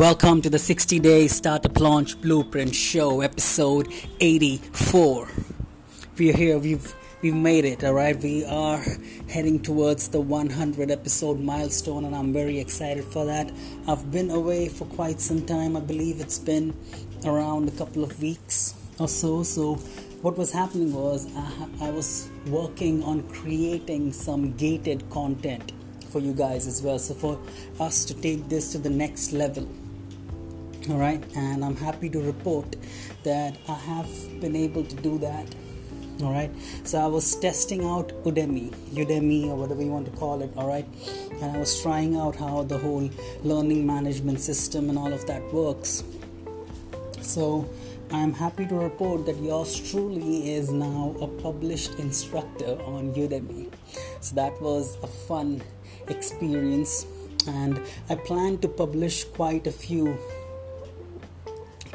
Welcome to the 60 Day Startup Launch Blueprint Show, episode 84. We're here, we've we've made it, all right? We are heading towards the 100 episode milestone, and I'm very excited for that. I've been away for quite some time, I believe it's been around a couple of weeks or so. So, what was happening was I, I was working on creating some gated content for you guys as well. So, for us to take this to the next level, all right, and I'm happy to report that I have been able to do that. All right, so I was testing out Udemy, Udemy, or whatever you want to call it. All right, and I was trying out how the whole learning management system and all of that works. So, I'm happy to report that yours truly is now a published instructor on Udemy. So that was a fun experience, and I plan to publish quite a few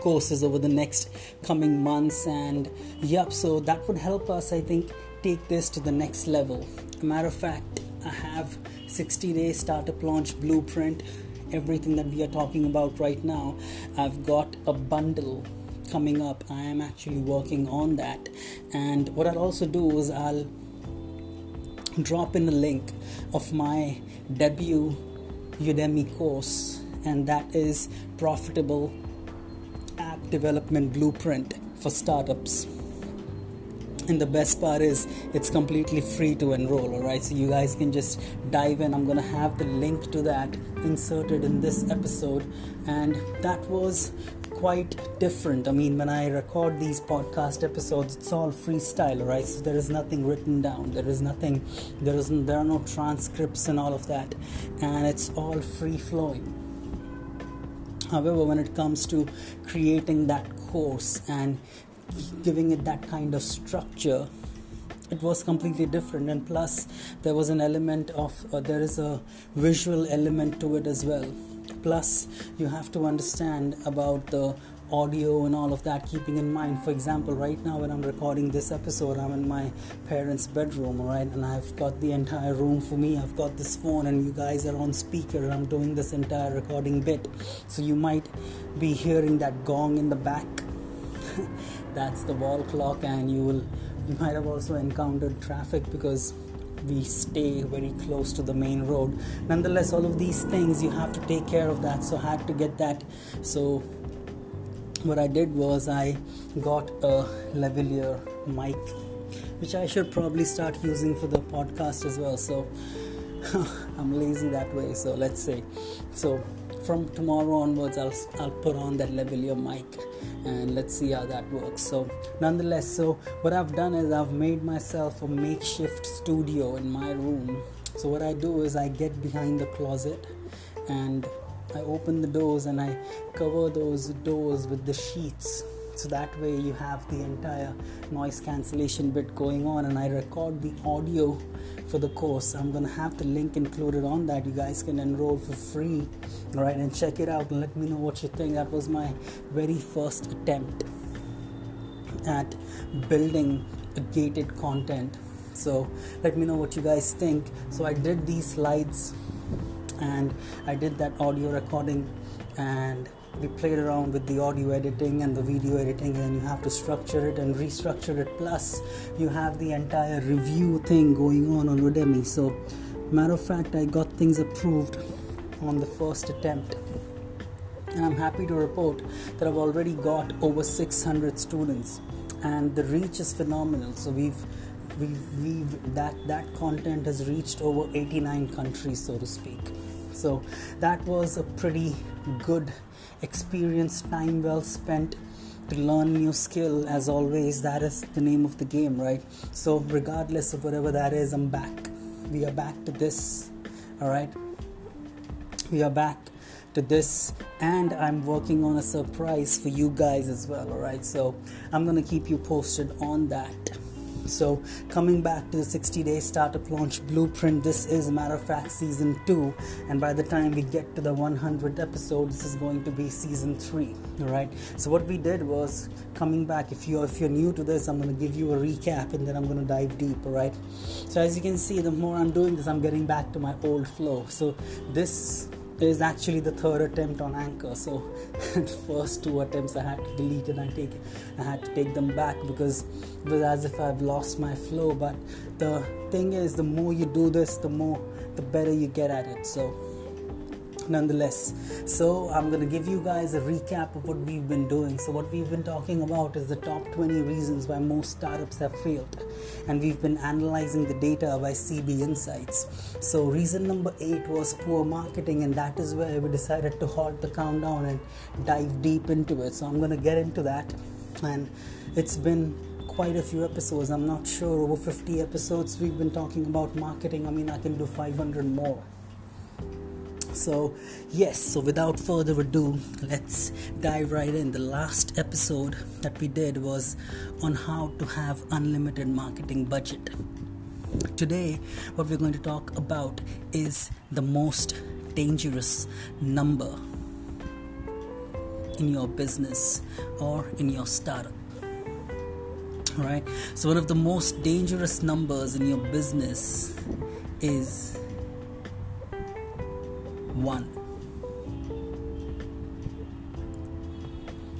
courses over the next coming months. And yep, so that would help us, I think, take this to the next level. A matter of fact, I have 60 day startup launch blueprint everything that we are talking about right now i've got a bundle coming up. I am actually working on that. And what I'll also do is I'll drop in a link of my debut Udemy course, and that is Profitable Development Blueprint for Startups. And the best part is it's completely free to enroll, alright? So you guys can just dive in. I'm gonna have the link to that inserted in this episode, and that was quite different. I mean, when I record these podcast episodes, it's all freestyle, right? So there is nothing written down. There is nothing. There is there are no transcripts and all of that, and it's all free flowing. However, when it comes to creating that course and giving it that kind of structure, it was completely different. And plus there was an element of uh, there is a visual element to it as well. Plus you have to understand about the audio and all of that keeping in mind for example right now when i'm recording this episode i'm in my parents bedroom right and i've got the entire room for me. I've got this phone and you guys are on speaker and i'm doing this entire recording bit. So you might be hearing that gong in the back. That's the wall clock and you will you might have also encountered traffic because we stay very close to the main road. Nonetheless all of these things you have to take care of that. So i had to get that. So what i did was i got a lavalier mic which i should probably start using for the podcast as well. So i'm lazy that way so let's say so from tomorrow onwards I'll, I'll put on that lavalier mic and let's see how that works. So nonetheless so what i've done is i've made myself a makeshift studio in my room. So what i do is i get behind the closet and i open the doors and i cover those doors with the sheets. So that way you have the entire noise cancellation bit going on and i record the audio for the course. I'm gonna have the link included on that. You guys can enroll for free right and check it out and let me know what you think. That was my very first attempt at building a gated content. So let me know what you guys think. So i did these slides and i did that audio recording and we played around with the audio editing and the video editing and you have to structure it and restructure it plus you have the entire review thing going on on udemy. So matter of fact i got things approved on the first attempt and i'm happy to report that i've already got over 600 students and the reach is phenomenal. So we've we've, we've that that content has reached over 89 countries so to speak so that was a pretty good experience, time well spent to learn new skill. As always, that is the name of the game, right? So regardless of whatever that is, I'm back. We are back to this, all right? We are back to this and i'm working on a surprise for you guys as well all right so i'm gonna keep you posted on that so, coming back to the 60 day startup launch blueprint, this is a matter of fact season 2, and by the time we get to the 100th episode, this is going to be season 3. All right. So, what we did was coming back. If you're if you're new to this, I'm going to give you a recap, and then I'm going to dive deep. All right. So, as you can see, the more I'm doing this, I'm getting back to my old flow. So, this is actually the third attempt on Anchor. So, first two attempts I had to delete and I take I had to take them back because it was as if I've lost my flow. But the thing is, the more you do this, the more the better you get at it. So nonetheless. So, I'm going to give you guys a recap of what we've been doing. So, what we've been talking about is the top 20 reasons why most startups have failed, and we've been analyzing the data by CB Insights. So, reason number eight was poor marketing, and that is where we decided to halt the countdown and dive deep into it. So, I'm going to get into that, and it's been quite a few episodes. I'm not sure over 50 episodes we've been talking about marketing. I mean, I can do 500 more. So, yes, so without further ado, let's dive right in. The last episode that we did was on how to have unlimited marketing budget. Today, what we're going to talk about is the most dangerous number in your business or in your startup. All right, so one of the most dangerous numbers in your business is one.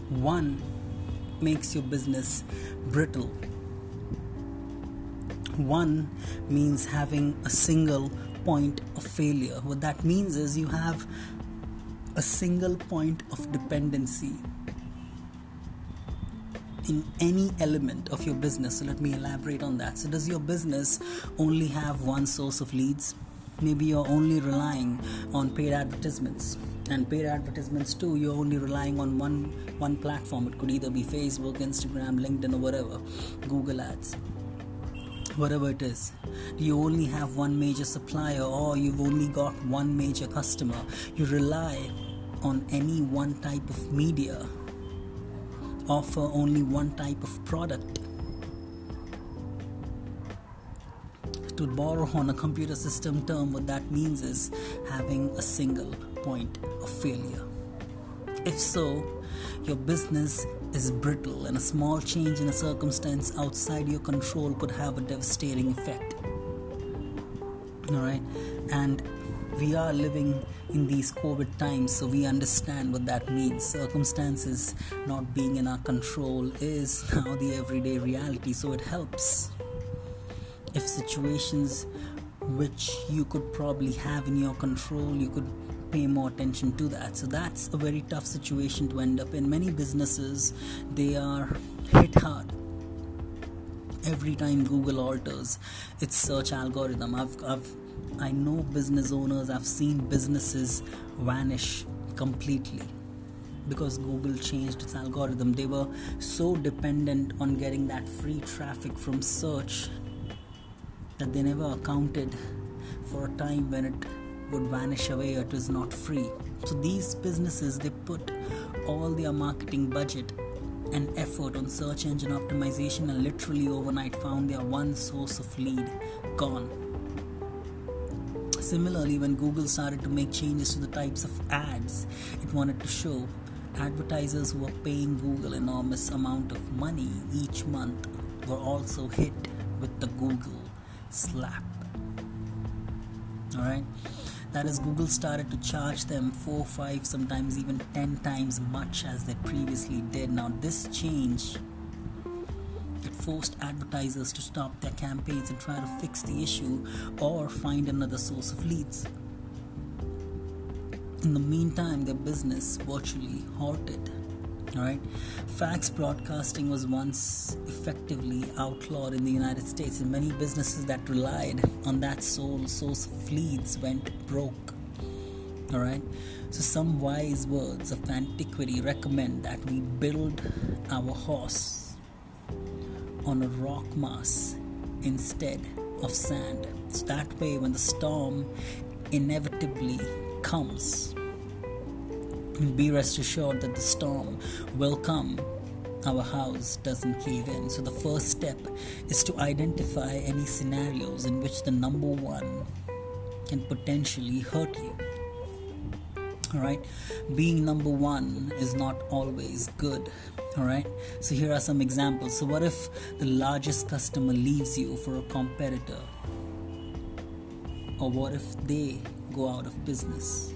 One makes your business brittle. One means having a single point of failure. What that means is you have a single point of dependency in any element of your business. So let me elaborate on that. So, does your business only have one source of leads? Maybe you're only relying on paid advertisements. And paid advertisements too you're only relying on one one platform. It could either be facebook instagram linkedin or whatever google ads whatever it is. You only have one major supplier or you've only got one major customer. You rely on any one type of media offer only one type of product to borrow on a computer system term, what that means is having a single point of failure. If so, your business is brittle, and a small change in a circumstance outside your control could have a devastating effect. Alright, and we are living in these COVID times, so we understand what that means. Circumstances not being in our control is now the everyday reality, so it helps if situations which you could probably have in your control you could pay more attention to that. So that's a very tough situation to end up in. Many businesses they are hit hard. Every time google alters its search algorithm i've, I've i know business owners i've seen businesses vanish completely because Google changed its algorithm. They were so dependent on getting that free traffic from search that they never accounted for a time when it would vanish away or it was not free. So these businesses they put all their marketing budget and effort on search engine optimization and literally overnight found their one source of lead gone. Similarly, when Google started to make changes to the types of ads it wanted to show, advertisers who were paying Google enormous amount of money each month were also hit with the Google slap. Alright? That is, Google started to charge them 4, 5, sometimes even 10 times much as they previously did. Now, this change it forced advertisers to stop their campaigns and try to fix the issue or find another source of leads. In the meantime, their business virtually halted. Right, Fax broadcasting was once effectively outlawed in the United States, and many businesses that relied on that sole source of leads went broke. Alright, so some wise words of antiquity recommend that we build our horse on a rock mass instead of sand. So that way, when the storm inevitably comes, be rest assured that the storm will come our house doesn't cave in. So, the first step is to identify any scenarios in which the number one can potentially hurt you. Alright, being number one is not always good. Alright, so here are some examples. So, what if the largest customer leaves you for a competitor? Or what if they go out of business?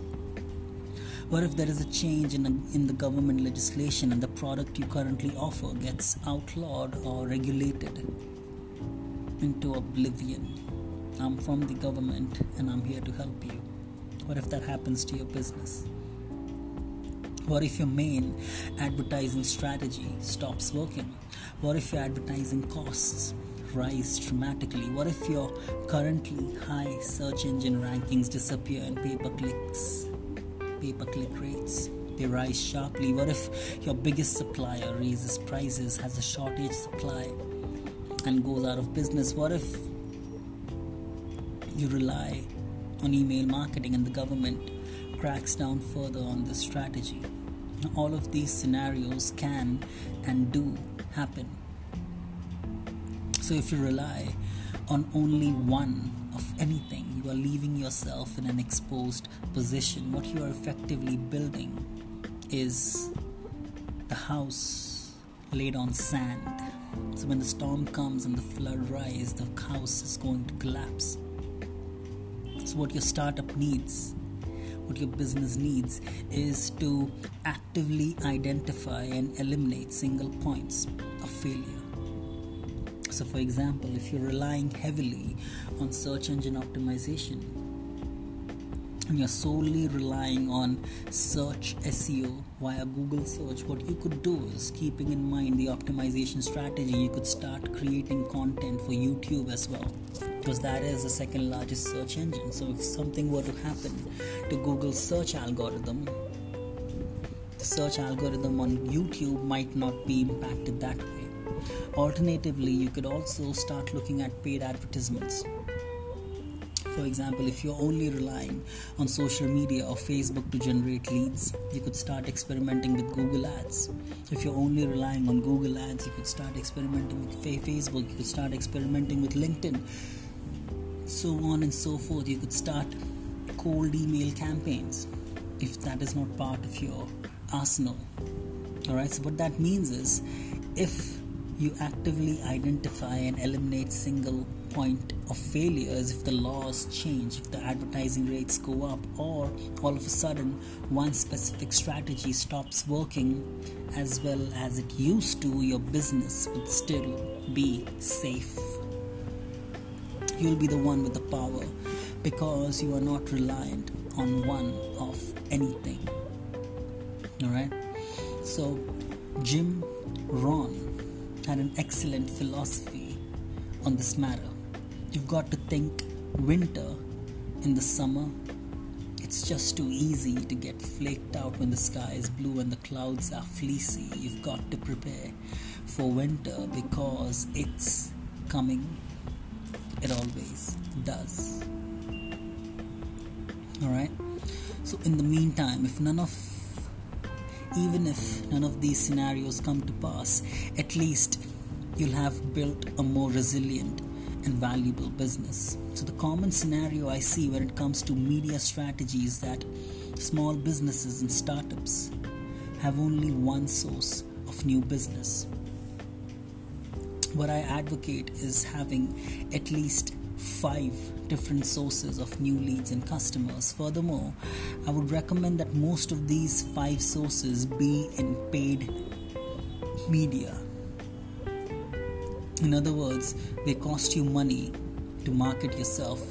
What if there is a change in, in the government legislation and the product you currently offer gets outlawed or regulated into oblivion? I'm from the government and I'm here to help you. What if that happens to your business? What if your main advertising strategy stops working? What if your advertising costs rise dramatically? What if your currently high search engine rankings disappear and pay per clicks, pay per click rates? They rise sharply. What if your biggest supplier raises prices, has a shortage supply, and goes out of business? What if you rely on email marketing and the government cracks down further on this strategy? all of these scenarios can and do happen. So, if you rely on only one of anything, you are leaving yourself in an exposed position. What you are effectively building is the house laid on sand. So, when the storm comes and the flood rise, the house is going to collapse. So, what your startup needs what your business needs is to actively identify and eliminate single points of failure. So, for example, if you're relying heavily on search engine optimization and you're solely relying on search SEO via Google search, what you could do is keeping in mind the optimization strategy, you could start creating content for YouTube as well because that is the second largest search engine. So if something were to happen to Google's search algorithm, the search algorithm on YouTube might not be impacted that way. Alternatively, you could also start looking at paid advertisements. For example, if you're only relying on social media or Facebook to generate leads, you could start experimenting with Google Ads. If you're only relying on Google Ads, you could start experimenting with Facebook, you could start experimenting with LinkedIn so on and so forth. You could start cold email campaigns if that is not part of your arsenal. Alright, so what that means is if you actively identify and eliminate single point of failures if the laws change, if the advertising rates go up, or all of a sudden one specific strategy stops working as well as it used to, your business would still be safe you'll be the one with the power because you are not reliant on one of anything. Alright? So, Jim Rohn had an excellent philosophy on this matter. You've got to think winter in the summer. It's just too easy to get flaked out when the sky is blue and the clouds are fleecy. You've got to prepare for winter because it's coming it always does. Alright? So, in the meantime, if none of even if none of these scenarios come to pass, at least you'll have built a more resilient and valuable business. So, the common scenario I see when it comes to media strategy is that small businesses and startups have only one source of new business what I advocate is having at least five different sources of new leads and customers. Furthermore, I would recommend that most of these five sources be in paid media. In other words, they cost you money to market yourself.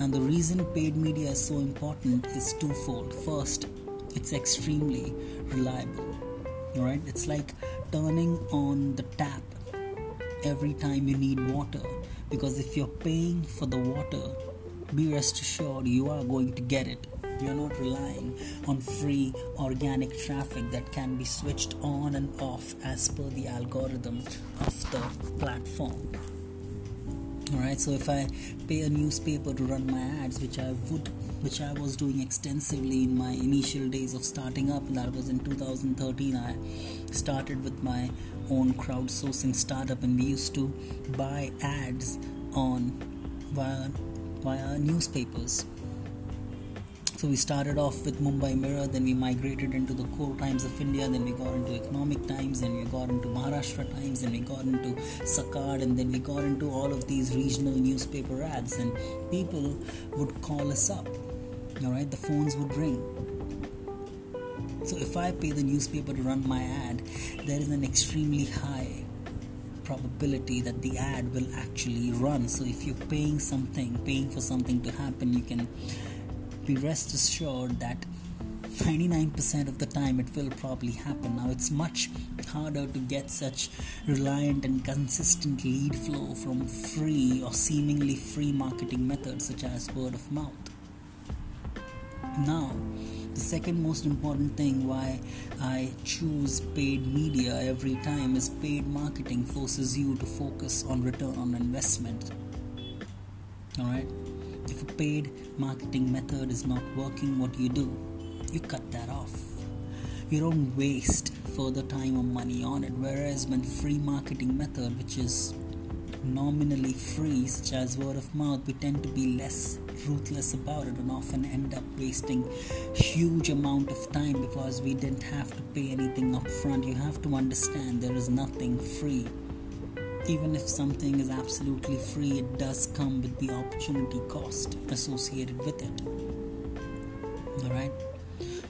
And the reason paid media is so important is twofold. First, it's extremely reliable. Alright, it's like turning on the tap every time you need water because if you're paying for the water be rest assured you are going to get it you're not relying on free organic traffic that can be switched on and off as per the algorithm of the platform Alright, so if I pay a newspaper to run my ads, which I would, which I was doing extensively in my initial days of starting up, that was in 2013. I started with my own crowdsourcing startup, and we used to buy ads on via via newspapers so we started off with Mumbai Mirror, then we migrated into the core times of India, then we got into Economic Times, then we got into Maharashtra Times, then we got into Sakal, and then we got into all of these regional newspaper ads, and people would call us up. All right, the phones would ring. So if I pay the newspaper to run my ad, there is an extremely high probability that the ad will actually run. So if you're paying something, paying for something to happen, you can be rest assured that 99% of the time it will probably happen. Now it's much harder to get such reliant and consistent lead flow from free or seemingly free marketing methods such as word of mouth. Now, the second most important thing why I choose paid media every time is paid marketing forces you to focus on return on investment. Alright? If a paid marketing method is not working, what do you do? You cut that off. You don't waste further time or money on it. Whereas when free marketing method, which is nominally free, such as word of mouth, we tend to be less ruthless about it and often end up wasting huge amount of time because we didn't have to pay anything up front. You have to understand there is nothing free. Even if something is absolutely free, it does come with the opportunity cost associated with it. Alright?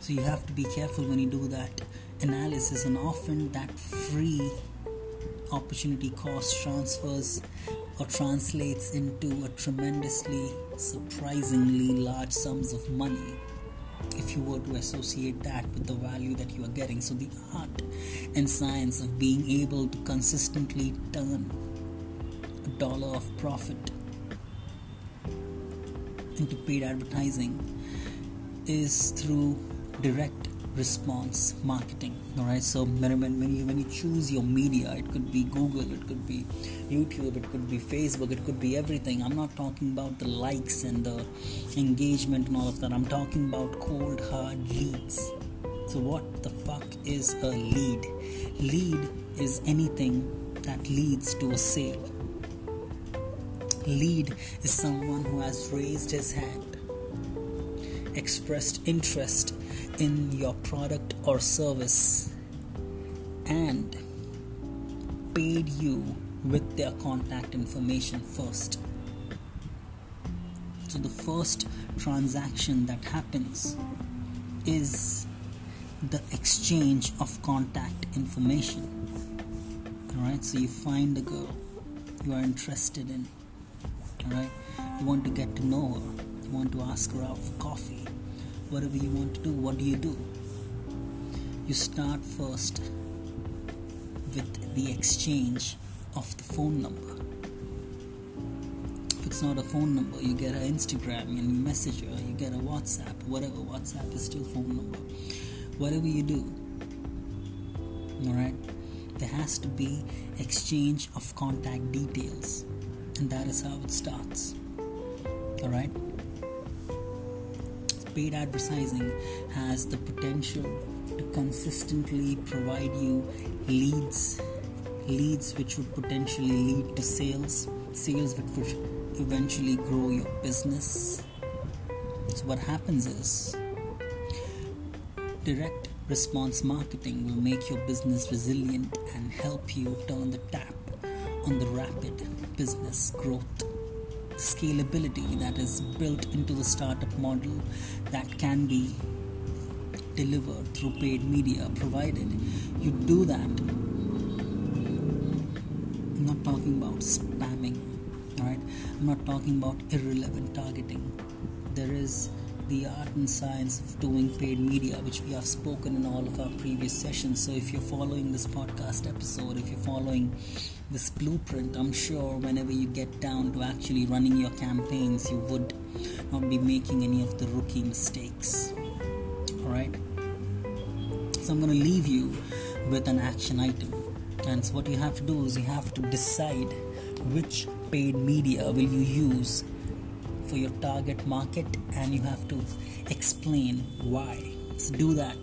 So you have to be careful when you do that analysis, and often that free opportunity cost transfers or translates into a tremendously, surprisingly large sums of money you were to associate that with the value that you are getting. So, the art and science of being able to consistently turn a dollar of profit into paid advertising is through direct response marketing all right so when, when, you when you choose your media it could be google it could be youtube it could be facebook it could be everything. I'm not talking about the likes and the engagement and all of that. I'm talking about cold hard leads. So what the fuck is a lead? Lead is anything that leads to a sale. Lead is someone who has raised his hand expressed interest in your product or service and paid you with their contact information first. So, the first transaction that happens is the exchange of contact information. Alright, so you find a girl you are interested in, alright, you want to get to know her, you want to ask her out for coffee whatever you want to do, what do you do? You start first with the exchange of the phone number. If it's not a phone number, you get an Instagram and you message her, you get a WhatsApp, whatever. WhatsApp is still phone number. Whatever you do, alright, there has to be exchange of contact details, and that is how it starts. Alright paid advertising has the potential to consistently provide you leads leads which would potentially lead to sales sales which would eventually grow your business. So what happens is direct response marketing will make your business resilient and help you turn the tap on the rapid business growth scalability that is built into the startup model that can be delivered through paid media provided. You do that. I'm not talking about spamming all right? I'm not talking about irrelevant targeting. There is the art and science of doing paid media, which we have spoken in all of our previous sessions. So, if you're following this podcast episode, if you're following this blueprint, I'm sure whenever you get down to actually running your campaigns, you would not be making any of the rookie mistakes. Alright? So, I'm going to leave you with an action item. And so, what you have to do is you have to decide which paid media will you use for your target market and you have to explain why. So do that.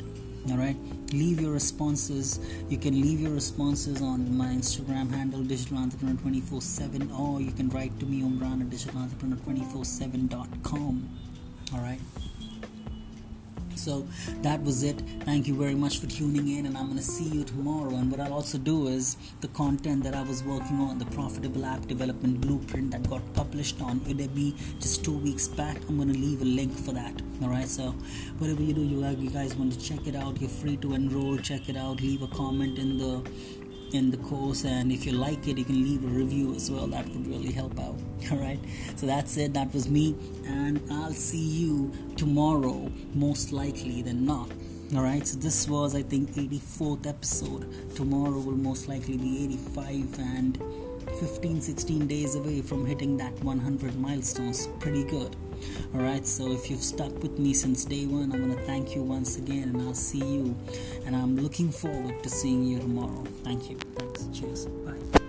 All right. Leave your responses. You can leave your responses on my Instagram handle, Digital Entrepreneur 24 7, or you can write to me, Umran at Digital Entrepreneur 24 7.com. All right. So that was it. Thank you very much for tuning in and i'm going to see you tomorrow. And what i'll also do is the content that i was working on the profitable app development blueprint that got published on udemy just two weeks back i'm going to leave a link for that. All right so whatever you do you, you guys want to check it out. You're free to enroll check it out. Leave a comment in the in the course and if you like it you can leave a review as well. That would really help out all right? So that's it. That was me and i'll see you tomorrow most likely than not all right? So this was i think 84th episode. Tomorrow will most likely be 85 and 15 16 days away from hitting that 100 milestones. Pretty good all right so if you've stuck with me since day one i want to thank you once again and i'll see you and i'm looking forward to seeing you tomorrow. Thank you. Thanks. Cheers. Bye